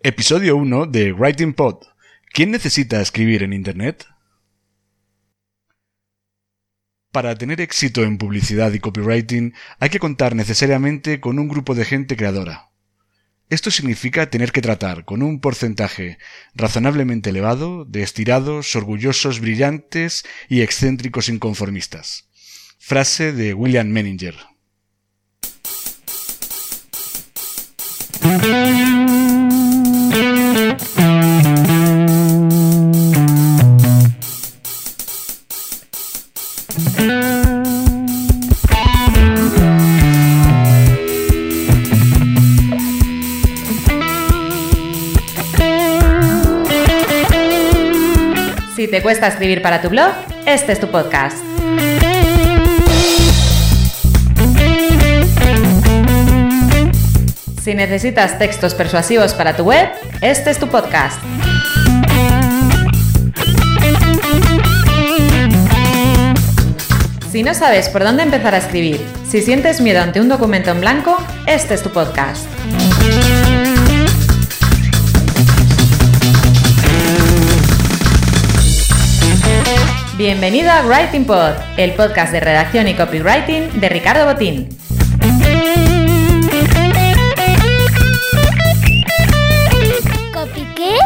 Episodio 1 de Writing Pod. ¿Quién necesita escribir en Internet? Para tener éxito en publicidad y copywriting hay que contar necesariamente con un grupo de gente creadora. Esto significa tener que tratar con un porcentaje razonablemente elevado de estirados, orgullosos, brillantes y excéntricos inconformistas. Frase de William Menninger. Si te cuesta escribir para tu blog, este es tu podcast. Si necesitas textos persuasivos para tu web, este es tu podcast. Si no sabes por dónde empezar a escribir, si sientes miedo ante un documento en blanco, este es tu podcast. Bienvenido a Writing Pod, el podcast de redacción y copywriting de Ricardo Botín. ¿Copy qué?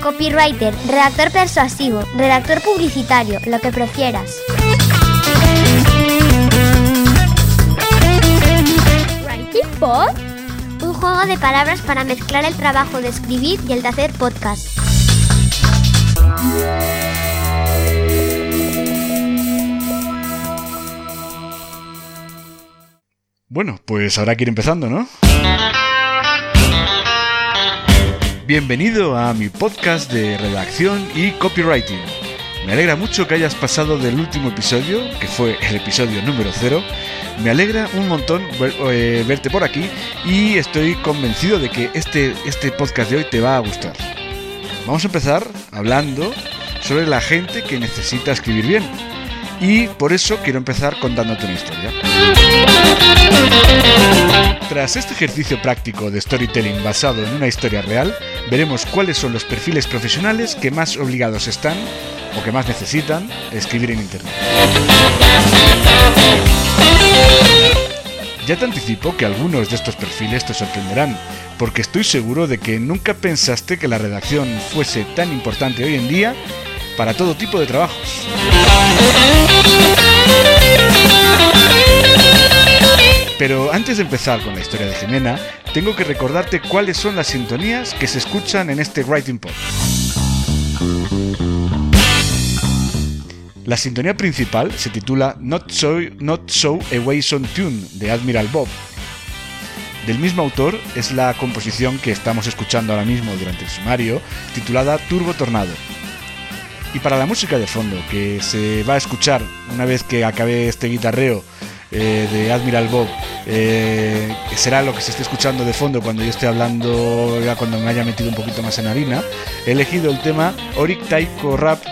Copywriter, redactor persuasivo, redactor publicitario, lo que prefieras. ¿Writing Pod? Un juego de palabras para mezclar el trabajo de escribir y el de hacer podcast. Bueno, pues habrá que ir empezando, ¿no? Bienvenido a mi podcast de redacción y copywriting. Me alegra mucho que hayas pasado del último episodio, que fue el episodio número 0. Me alegra un montón eh, verte por aquí y estoy convencido de que este, este podcast de hoy te va a gustar. Vamos a empezar hablando sobre la gente que necesita escribir bien. Y por eso quiero empezar contándote una historia. Tras este ejercicio práctico de storytelling basado en una historia real, veremos cuáles son los perfiles profesionales que más obligados están o que más necesitan escribir en Internet. Ya te anticipo que algunos de estos perfiles te sorprenderán, porque estoy seguro de que nunca pensaste que la redacción fuese tan importante hoy en día para todo tipo de trabajos. Pero antes de empezar con la historia de Jimena, tengo que recordarte cuáles son las sintonías que se escuchan en este Writing Pod. La sintonía principal se titula Not So, Not so Away Son Tune de Admiral Bob. Del mismo autor es la composición que estamos escuchando ahora mismo durante el sumario, titulada Turbo Tornado. Y para la música de fondo, que se va a escuchar una vez que acabe este guitarreo eh, de Admiral Bob, eh, que será lo que se esté escuchando de fondo cuando yo esté hablando, ya cuando me haya metido un poquito más en harina, he elegido el tema Oric Taiko Rap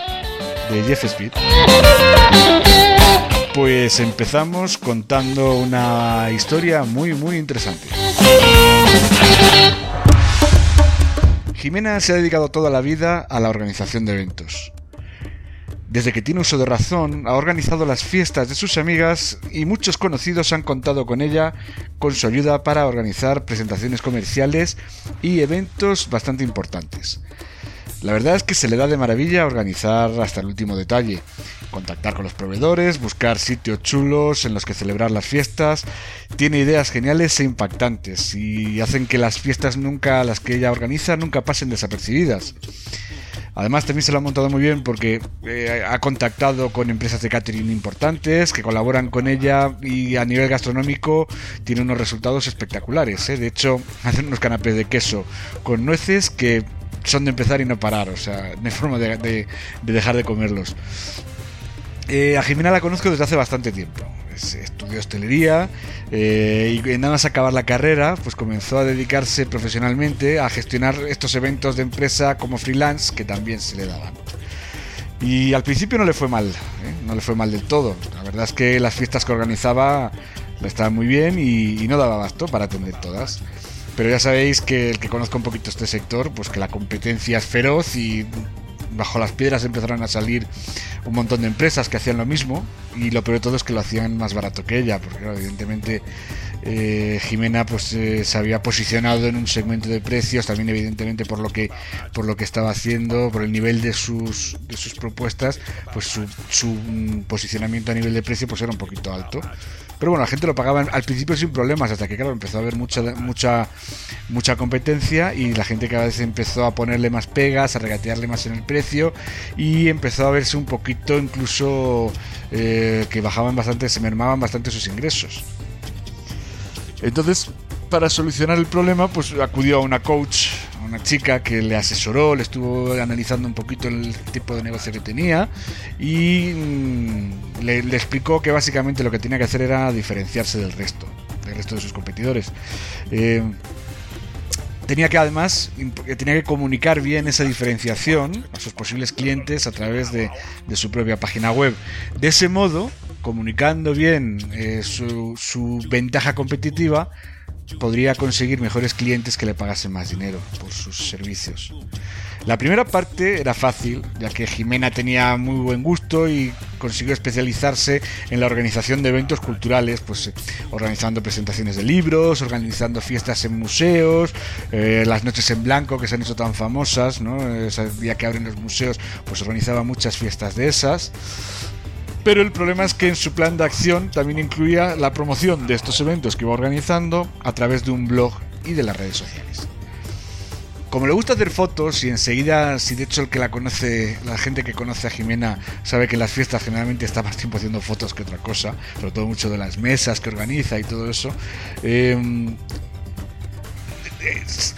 de Jeff Speed. Pues empezamos contando una historia muy muy interesante. Jimena se ha dedicado toda la vida a la organización de eventos. Desde que tiene uso de razón, ha organizado las fiestas de sus amigas y muchos conocidos han contado con ella con su ayuda para organizar presentaciones comerciales y eventos bastante importantes. La verdad es que se le da de maravilla organizar hasta el último detalle, contactar con los proveedores, buscar sitios chulos en los que celebrar las fiestas, tiene ideas geniales e impactantes y hacen que las fiestas nunca, las que ella organiza, nunca pasen desapercibidas. Además también se lo ha montado muy bien porque eh, ha contactado con empresas de catering importantes que colaboran con ella y a nivel gastronómico tiene unos resultados espectaculares. ¿eh? De hecho, hacen unos canapés de queso con nueces que son de empezar y no parar, o sea, no hay forma de, de- de dejar de comerlos. Eh, a Jimena la conozco desde hace bastante tiempo. Es- estudió hostelería eh, y nada más acabar la carrera, pues comenzó a dedicarse profesionalmente a gestionar estos eventos de empresa como freelance que también se le daban. Y al principio no le fue mal, ¿eh? no le fue mal del todo. La verdad es que las fiestas que organizaba estaban muy bien y, y no daba abasto para atender todas. Pero ya sabéis que el que conozca un poquito este sector, pues que la competencia es feroz y bajo las piedras empezaron a salir un montón de empresas que hacían lo mismo y lo peor de todo es que lo hacían más barato que ella, porque evidentemente eh, Jimena pues eh, se había posicionado en un segmento de precios también evidentemente por lo que por lo que estaba haciendo por el nivel de sus de sus propuestas pues su, su posicionamiento a nivel de precio pues era un poquito alto pero bueno la gente lo pagaba al principio sin problemas hasta que claro empezó a haber mucha mucha mucha competencia y la gente cada vez empezó a ponerle más pegas a regatearle más en el precio y empezó a verse un poquito incluso eh, que bajaban bastante se mermaban bastante sus ingresos. Entonces, para solucionar el problema, pues acudió a una coach, una chica que le asesoró, le estuvo analizando un poquito el tipo de negocio que tenía y mm, le, explicó que básicamente lo que tenía que hacer era diferenciarse del resto, del resto de sus competidores. Eh, tenía que además tenía que comunicar bien esa diferenciación a sus posibles clientes a través de, su propia página web. De ese modo, comunicando bien eh, su, su ventaja competitiva, podría conseguir mejores clientes que le pagasen más dinero por sus servicios. La primera parte era fácil, ya que Jimena tenía muy buen gusto y consiguió especializarse en la organización de eventos culturales, pues eh, organizando presentaciones de libros, organizando fiestas en museos, eh, las noches en blanco que se han hecho tan famosas, ¿no? Ese día que abren los museos, pues organizaba muchas fiestas de esas. Pero el problema es que en su plan de acción también incluía la promoción de estos eventos que iba organizando a través de un blog y de las redes sociales como le gusta hacer fotos y enseguida, si de hecho el que la conoce, la gente que conoce a Jimena sabe que las fiestas generalmente está más tiempo haciendo fotos que otra cosa, sobre todo mucho de las mesas que organiza y todo eso. Em,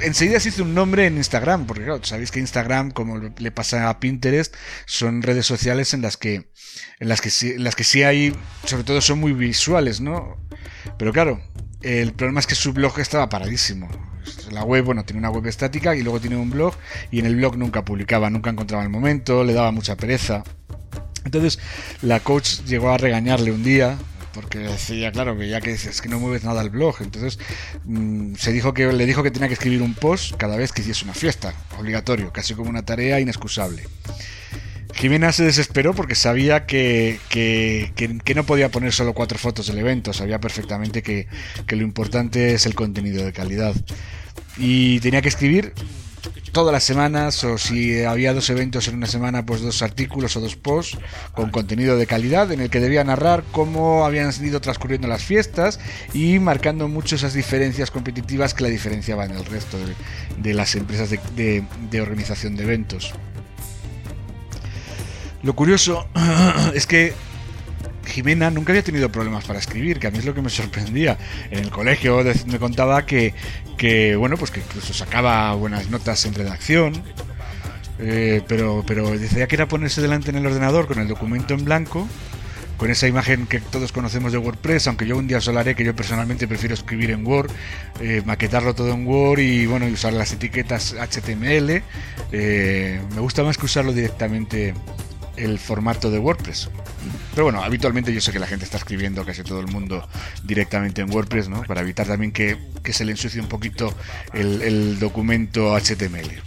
enseguida se hizo un nombre en Instagram, porque claro, sabéis que Instagram, como le pasa a Pinterest, son redes sociales en las que, en las que, en las que sí hay, sobre todo son muy visuales, ¿no? Pero claro, el problema es que su blog estaba paradísimo. La web, bueno, tiene una web estática y luego tiene un blog y en el blog nunca publicaba, nunca encontraba el momento, le daba mucha pereza. Entonces la coach llegó a regañarle un día porque decía, claro, que ya que es que no mueves nada al blog. Entonces mm, se dijo que le dijo que tenía que escribir un post cada vez que hiciese una fiesta, obligatorio, casi como una tarea inexcusable. Jimena se desesperó porque sabía que, no podía poner solo cuatro fotos del evento, sabía perfectamente que, lo importante es el contenido de calidad. Y tenía que escribir todas las semanas o si había dos eventos en una semana, pues dos artículos o dos posts con contenido de calidad en el que debía narrar cómo habían ido transcurriendo las fiestas y marcando mucho esas diferencias competitivas que la diferenciaban del resto de, las empresas de organización de eventos. Lo curioso es que Jimena nunca había tenido problemas para escribir, que a mí es lo que me sorprendía. En el colegio me contaba que, que bueno, pues que incluso sacaba buenas notas en redacción, eh, pero, pero decía que era ponerse delante en el ordenador con el documento en blanco, con esa imagen que todos conocemos de WordPress, aunque yo un día os que yo personalmente prefiero escribir en Word, eh, maquetarlo todo en Word y bueno, y usar las etiquetas HTML. Eh, me gusta más que usarlo directamente el formato de WordPress. Pero bueno, habitualmente yo sé que la gente está escribiendo casi todo el mundo directamente en WordPress, ¿no? Para evitar también que, se le ensucie un poquito el, el documento HTML.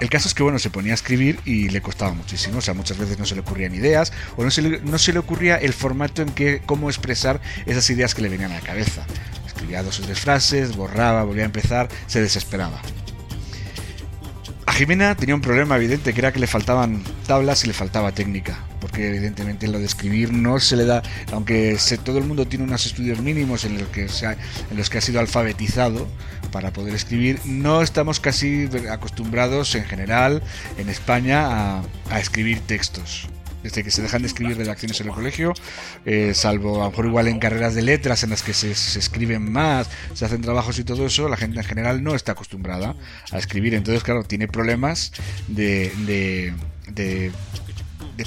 El caso es que bueno, se ponía a escribir y le costaba muchísimo, o sea, muchas veces no se le ocurrían ideas o no se le, no se le ocurría el formato en que cómo expresar esas ideas que le venían a la cabeza. Escribía dos o tres frases, borraba, volvía a empezar, se desesperaba. A Jimena tenía un problema evidente, que era que le faltaban tablas y le faltaba técnica, porque evidentemente lo de escribir no se le da, aunque todo el mundo tiene unos estudios mínimos en los, que se ha, en los que ha sido alfabetizado para poder escribir, no estamos casi acostumbrados en general en España a escribir textos desde que se dejan de escribir redacciones en el colegio, eh, salvo a lo mejor igual en carreras de letras en las que se, escriben más, se hacen trabajos y todo eso, la gente en general no está acostumbrada a escribir. Entonces, claro, tiene problemas de, de, de,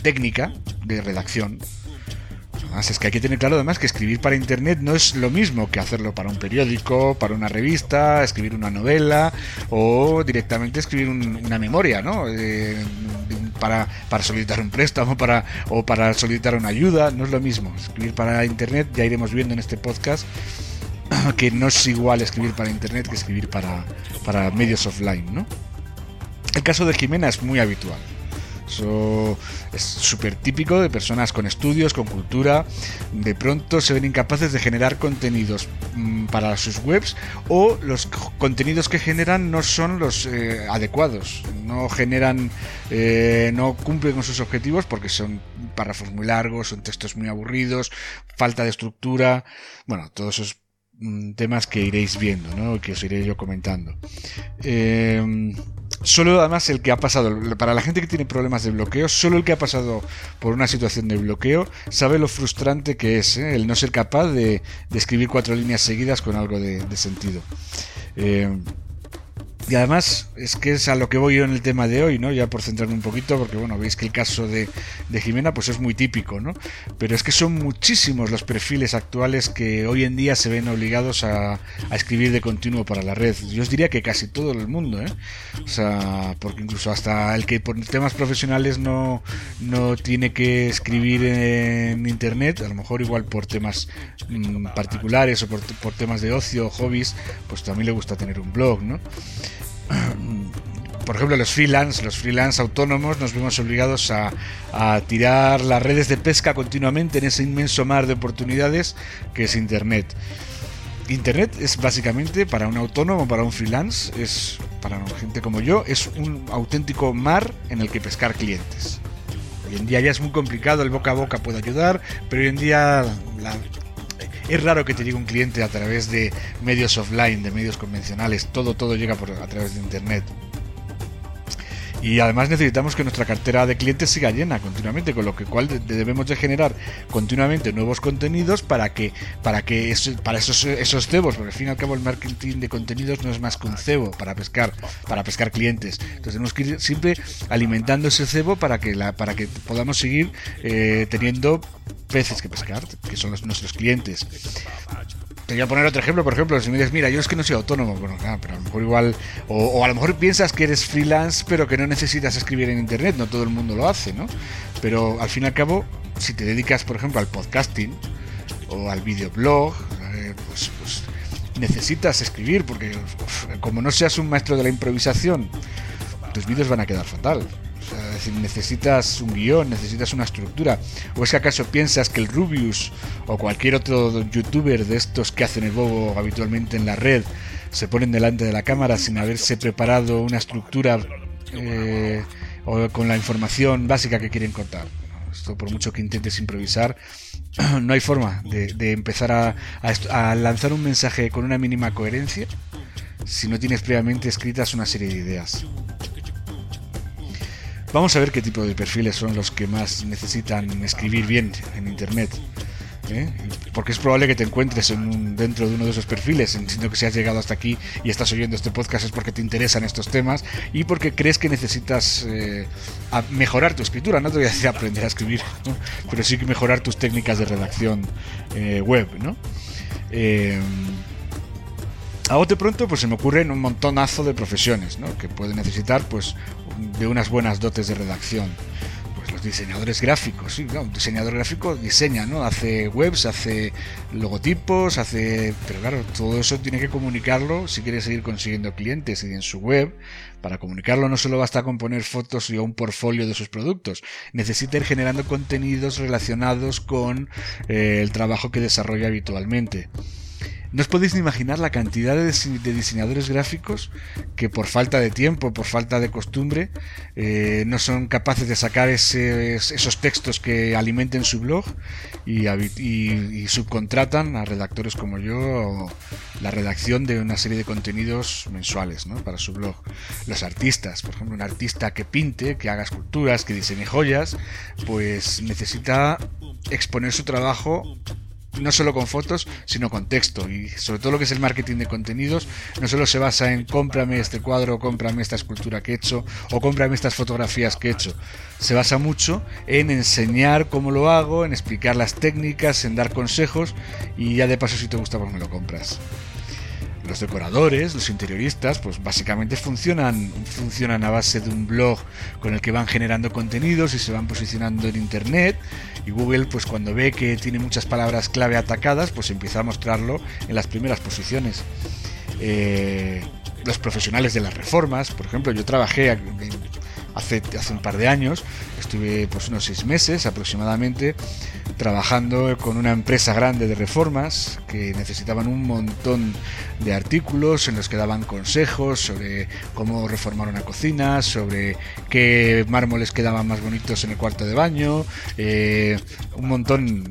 técnica, de redacción. Además, es que hay que tener claro además que escribir para internet no es lo mismo que hacerlo para un periódico, para una revista, escribir una novela o directamente escribir una memoria, ¿no? Un para, solicitar un préstamo para, o para solicitar una ayuda, no es lo mismo. Escribir para Internet, ya iremos viendo en este podcast, que no es igual escribir para Internet que escribir para, para medios offline, ¿no? El caso de Jimena es muy habitual. Eso es súper típico de personas con estudios, con cultura. De pronto se ven incapaces de generar contenidos mm, para sus webs o los contenidos que generan no son los eh, adecuados. No generan, eh, no cumplen con sus objetivos porque son párrafos muy largos, son textos muy aburridos, falta de estructura. Bueno, todos esos mm, temas que iréis viendo, ¿no? que os iré yo comentando. Eh, solo además el que ha pasado, para la gente que tiene problemas de bloqueo, solo el que ha pasado por una situación de bloqueo sabe lo frustrante que es ¿eh? el no ser capaz de, escribir cuatro líneas seguidas con algo de, sentido. Eh, y además es que es a lo que voy yo en el tema de hoy, ¿no? Ya por centrarme un poquito, porque bueno, veis que el caso de, Jimena pues es muy típico, ¿no? Pero es que son muchísimos los perfiles actuales que hoy en día se ven obligados a, a escribir de continuo para la red. Yo os diría que casi todo el mundo, ¿eh? O sea, porque incluso hasta el que por temas profesionales no, no tiene que escribir en internet, a lo mejor igual por temas mm, particulares o por, por temas de ocio, hobbies, pues también le gusta tener un blog, ¿no? Por ejemplo, los freelance, los freelance autónomos, nos vemos obligados a, tirar las redes de pesca continuamente en ese inmenso mar de oportunidades que es Internet. Internet es básicamente para un autónomo, para un freelance, es para gente como yo, es un auténtico mar en el que pescar clientes. Hoy en día ya es muy complicado, el boca a boca puede ayudar, pero hoy en día es raro que te llegue un cliente a través de medios offline, de medios convencionales. Todo, todo llega por, a través de Internet. Y además necesitamos que nuestra cartera de clientes siga llena continuamente, con lo que cual debemos de generar continuamente nuevos contenidos para que para que para esos esos cebos, porque al fin y al cabo el marketing de contenidos no es más que un cebo para pescar para pescar clientes. Entonces tenemos que ir siempre alimentando ese cebo para que la para que podamos seguir eh, teniendo peces que pescar, que son nuestros clientes. Te voy a poner otro ejemplo, por ejemplo, si me dices, mira, yo es que no soy autónomo, bueno, pero a lo mejor igual, o, a lo mejor piensas que eres freelance, pero que no necesitas escribir en internet, no todo el mundo lo hace, ¿no? Pero al fin y al cabo, si te dedicas, por ejemplo, al podcasting o al videoblog, eh, pues, pues necesitas escribir, porque como no seas un maestro de la improvisación, tus vídeos van a quedar fatal necesitas un guion, necesitas una estructura. ¿O es que acaso piensas que el Rubius o cualquier otro youtuber de estos que hacen el bobo habitualmente en la red se ponen delante de la cámara sin haberse preparado una estructura eh, o con la información básica que quieren contar? Esto por mucho que intentes improvisar, no hay forma de, empezar a lanzar un mensaje con una mínima coherencia si no tienes previamente escritas una serie de ideas. Vamos a ver qué tipo de perfiles son los que más necesitan escribir bien en Internet. ¿eh? Porque es probable que te encuentres en dentro de uno de esos perfiles, entiendo que si has llegado hasta aquí y estás oyendo este podcast es porque te interesan estos temas y porque crees que necesitas eh, mejorar tu escritura. No te voy a decir aprender a escribir, pero sí que mejorar tus técnicas de redacción eh, web. ¿no? A bote pronto pues se me ocurren un montonazo de profesiones ¿no? que pueden necesitar pues de unas buenas dotes de redacción. Pues los diseñadores gráficos, sí, un diseñador gráfico diseña, ¿no? Hace webs, hace logotipos, hace... Pero claro, todo eso tiene que comunicarlo si quiere seguir consiguiendo clientes y en su web. Para comunicarlo no solo basta con poner fotos y un portfolio de sus productos, necesita ir generando contenidos relacionados con eh, el trabajo que desarrolla habitualmente. No os podéis ni imaginar la cantidad de, diseñadores gráficos que por falta de tiempo, por falta de costumbre, eh, no son capaces de sacar esos textos que alimenten su blog y, subcontratan a redactores como yo la redacción de una serie de contenidos mensuales para su blog. Los artistas, por ejemplo, un artista que pinte, que haga esculturas, que diseñe joyas, pues necesita exponer su trabajo no solo con fotos, sino con texto. Y sobre todo lo que es el marketing de contenidos, no solo se basa en cómprame este cuadro, cómprame esta escultura que he hecho, o cómprame estas fotografías que he hecho. Se basa mucho en enseñar cómo lo hago, en explicar las técnicas, en dar consejos, y ya de paso si te gusta pues me lo compras. Los decoradores, los interioristas, pues básicamente funcionan, funcionan a base de un blog con el que van generando contenidos y se van posicionando en internet. Y Google, pues cuando ve que tiene muchas palabras clave atacadas, pues empieza a mostrarlo en las primeras posiciones. Eh, los profesionales de las reformas, por ejemplo, yo trabajé hace, hace un par de años, estuve pues unos seis meses aproximadamente trabajando con una empresa grande de reformas que necesitaban un montón de artículos en los que daban consejos sobre cómo reformar una cocina, sobre qué mármoles quedaban más bonitos en el cuarto de baño, eh, un montón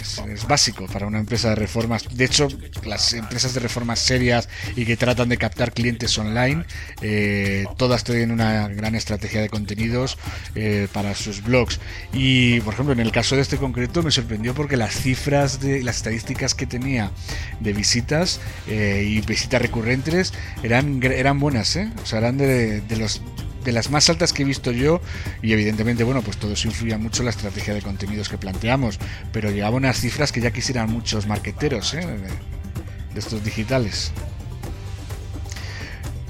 es, básico para una empresa de reformas. De hecho, las empresas de reformas serias y que tratan de captar clientes online, eh, todas tienen una gran estrategia de contenidos eh, para sus blogs. Y, por ejemplo, en el caso de este concreto me sorprendió porque las cifras de las estadísticas que tenía de visitas eh, y visitas recurrentes eran, eran buenas, o sea, eran de, de los de las más altas que he visto yo y evidentemente bueno pues todo eso influye mucho en la estrategia de contenidos que planteamos pero llegaba unas cifras que ya quisieran muchos marqueteros ¿eh? de estos digitales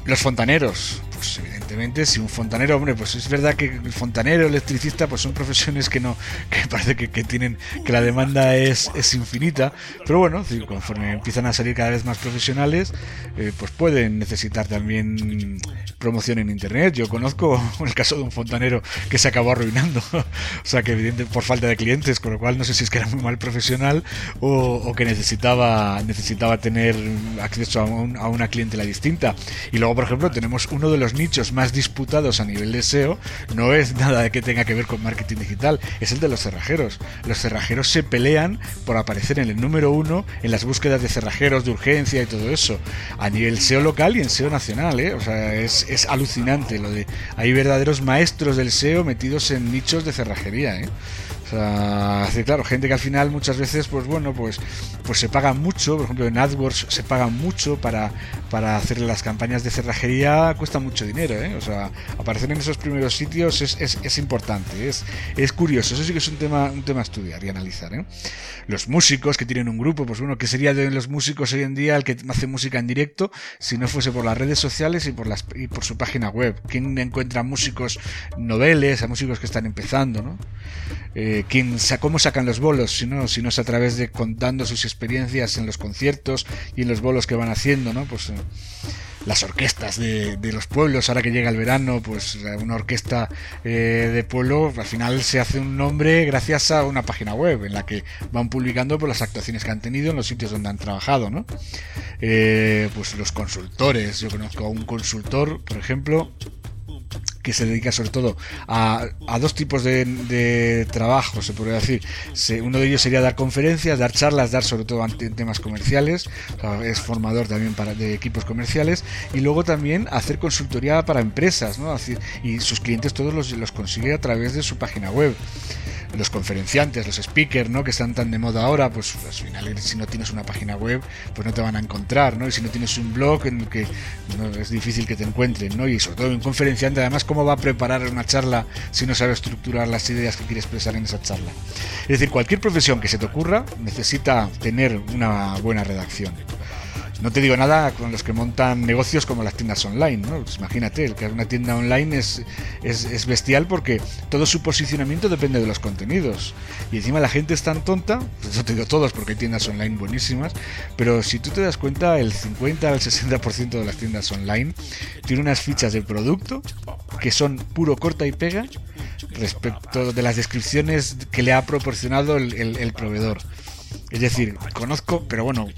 los fontaneros pues evidentemente si un fontanero, hombre, pues es verdad que el fontanero, electricista, pues son profesiones que no, que parece que, tienen, que la demanda es, es infinita, pero bueno, conforme empiezan a salir cada vez más profesionales, eh, pues pueden necesitar también promoción en internet. Yo conozco el caso de un fontanero que se acabó arruinando, o sea que evidentemente por falta de clientes, con lo cual no sé si es que era muy mal profesional o, que necesitaba, necesitaba tener acceso a, a una clientela distinta. Y luego, por ejemplo, tenemos uno de los nichos más disputados a nivel de SEO no es nada de que tenga que ver con marketing digital, es el de los cerrajeros. Los cerrajeros se pelean por aparecer en el número uno en las búsquedas de cerrajeros de urgencia y todo eso, a nivel SEO local y en SEO nacional, ¿eh? O sea, es, es alucinante lo de... Hay verdaderos maestros del SEO metidos en nichos de cerrajería, ¿eh? O sea, claro, gente que al final muchas veces, pues bueno, pues, pues se paga mucho, por ejemplo en AdWords se paga mucho para, para hacer las campañas de cerrajería, cuesta mucho dinero, ¿eh? O sea, aparecer en esos primeros sitios es, es, es, importante, es, es curioso, eso sí que es un tema, un tema a estudiar y analizar, ¿eh? Los músicos que tienen un grupo, pues bueno, ¿qué sería de los músicos hoy en día el que hace música en directo si no fuese por las redes sociales y por, las, y por su página web? ¿Quién encuentra músicos noveles, a músicos que están empezando, ¿no? Eh, ¿quién, ¿Cómo sacan los bolos? Si no, es a través de contando sus experiencias en los conciertos y en los bolos que van haciendo, ¿no? Pues eh, las orquestas de, los pueblos, ahora que llega el verano, pues una orquesta eh, de pueblo, al final se hace un nombre gracias a una página web en la que van publicando pues, las actuaciones que han tenido en los sitios donde han trabajado, ¿no? pues los consultores, yo conozco a un consultor, por ejemplo, que se dedica sobre todo a, dos tipos de, trabajo, se podría decir. uno de ellos sería dar conferencias, dar charlas, dar sobre todo en temas comerciales, es formador también para, de equipos comerciales, y luego también hacer consultoría para empresas, ¿no? y sus clientes todos los, los consigue a través de su página web los conferenciantes, los speakers, ¿no? Que están tan de moda ahora, pues al final si no tienes una página web, pues no te van a encontrar, ¿no? Y si no tienes un blog en el que es difícil que te encuentren, ¿no? Y sobre todo un conferenciante, además, ¿cómo va a preparar una charla si no sabe estructurar las ideas que quiere expresar en esa charla? Es decir, cualquier profesión que se te ocurra necesita tener una buena redacción. No te digo nada con los que montan negocios como las tiendas online, ¿no? Pues imagínate, el que una tienda online es, es, bestial porque todo su posicionamiento depende de los contenidos. Y encima la gente es tan tonta, pues no te digo todos porque hay tiendas online buenísimas, pero si tú te das cuenta, el 50 al 60% de las tiendas online tiene unas fichas de producto que son puro corta y pega respecto de las descripciones que le ha proporcionado el, el proveedor. Es decir, conozco, pero bueno,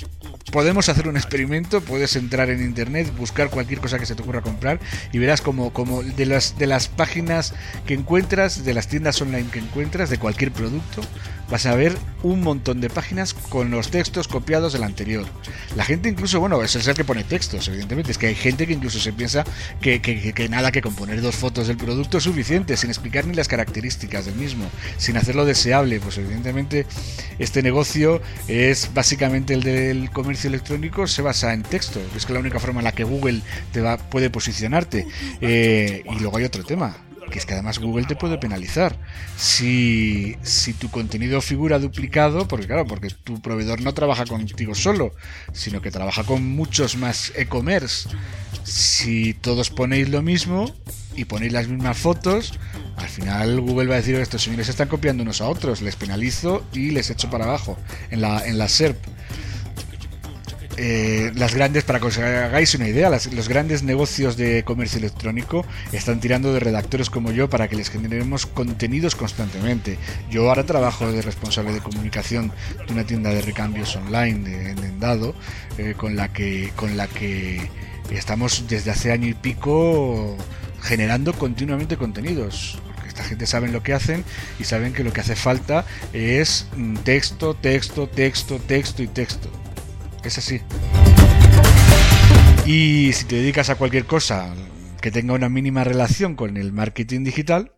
podemos hacer un experimento, puedes entrar en internet, buscar cualquier cosa que se te ocurra comprar y verás como, como de, las, de las páginas que encuentras, de las tiendas online que encuentras, de cualquier producto, vas a ver un montón de páginas con los textos copiados del anterior. La gente incluso, bueno, es el que pone textos, evidentemente, es que hay gente que incluso se piensa que, que, nada que con poner dos fotos del producto es suficiente, sin explicar ni las características del mismo, sin hacerlo deseable, pues evidentemente este negocio es básicamente el del comercio electrónico se basa en texto, es que la única forma en la que Google te va, puede posicionarte. Eh, y luego hay otro tema, que es que además Google te puede penalizar si, si tu contenido figura duplicado, porque claro, porque tu proveedor no trabaja contigo solo, sino que trabaja con muchos más e-commerce. Si todos ponéis lo mismo y ponéis las mismas fotos, al final Google va a decir estos señores están copiando unos a otros, les penalizo y les echo para abajo en la, en la SERP. Eh, las grandes, para que os hagáis una idea, los grandes negocios de comercio electrónico están tirando de redactores como yo para que les generemos contenidos constantemente. Yo ahora trabajo de responsable de comunicación de una tienda de recambios online en Endado, eh, con la que con la que estamos desde hace año y pico generando continuamente contenidos. Esta gente sabe lo que hacen y saben que lo que hace falta es mm, texto, texto, texto, texto y texto es así. Y si te dedicas a cualquier cosa que tenga una mínima relación con el marketing digital,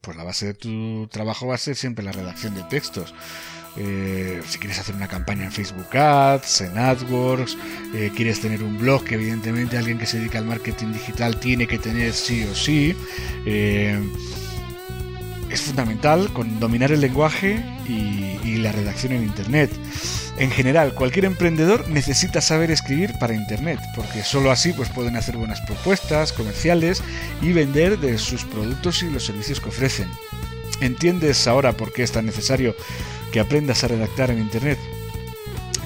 pues la base de tu trabajo va a ser siempre la redacción de textos. Eh, si quieres hacer una campaña en Facebook Ads, en AdWords, eh, quieres tener un blog que evidentemente alguien que se dedica al marketing digital tiene que tener sí o sí. Eh, es fundamental con dominar el lenguaje y la redacción en Internet. En general, cualquier emprendedor necesita saber escribir para Internet, porque solo así pues, pueden hacer buenas propuestas comerciales y vender de sus productos y los servicios que ofrecen. ¿Entiendes ahora por qué es tan necesario que aprendas a redactar en Internet?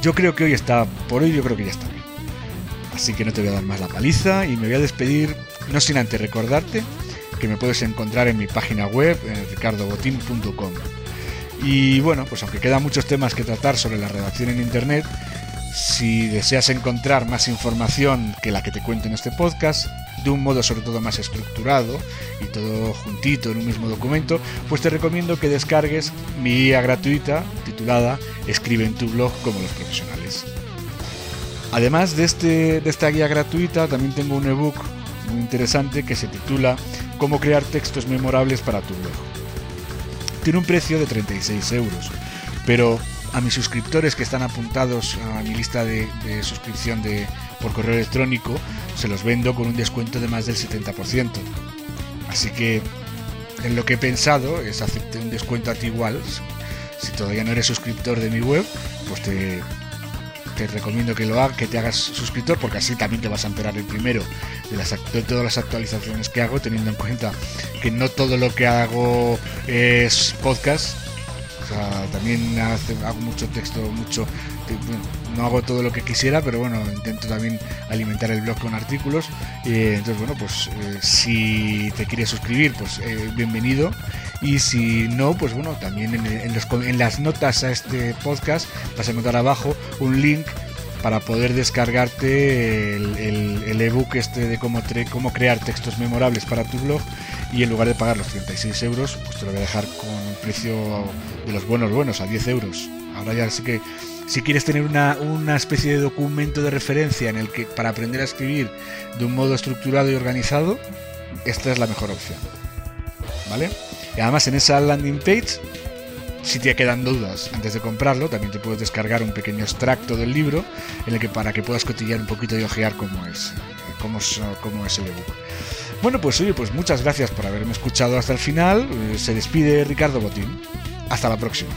Yo creo que hoy está, por hoy yo creo que ya está bien. Así que no te voy a dar más la paliza y me voy a despedir, no sin antes recordarte que me puedes encontrar en mi página web, en ricardobotín.com. Y bueno, pues aunque quedan muchos temas que tratar sobre la redacción en Internet, si deseas encontrar más información que la que te cuento en este podcast, de un modo sobre todo más estructurado y todo juntito en un mismo documento, pues te recomiendo que descargues mi guía gratuita titulada Escribe en tu blog como los profesionales. Además de, este, de esta guía gratuita, también tengo un ebook muy interesante que se titula Cómo crear textos memorables para tu blog tiene un precio de 36 euros, pero a mis suscriptores que están apuntados a mi lista de, suscripción de, por correo electrónico, se los vendo con un descuento de más del 70%. Así que en lo que he pensado es hacerte un descuento a ti igual. Si todavía no eres suscriptor de mi web, pues te, te recomiendo que lo hagas, que te hagas suscriptor, porque así también te vas a enterar el primero de, las, de todas las actualizaciones que hago, teniendo en cuenta que no todo lo que hago es podcast. También hago mucho texto, mucho. no hago todo lo que quisiera, pero bueno, intento también alimentar el blog con artículos. entonces, bueno, pues eh, si te quieres suscribir, pues eh, bienvenido. Y si no, pues bueno, también en, las notas a este podcast vas a encontrar abajo un link para poder descargarte el, ebook este de cómo, cómo crear textos memorables para tu blog y en lugar de pagar los 36 euros, pues te lo voy a dejar con un precio de los buenos buenos, a 10 euros. Ahora ya sí que si quieres tener una, una, especie de documento de referencia en el que para aprender a escribir de un modo estructurado y organizado, esta es la mejor opción. ¿Vale? Y además en esa landing page, si te quedan dudas antes de comprarlo, también te puedes descargar un pequeño extracto del libro en el que para que puedas cotillar un poquito y ojear cómo es, cómo es, cómo es el ebook. Bueno, pues oye, pues muchas gracias por haberme escuchado hasta el final. Se despide Ricardo Botín. Hasta la próxima.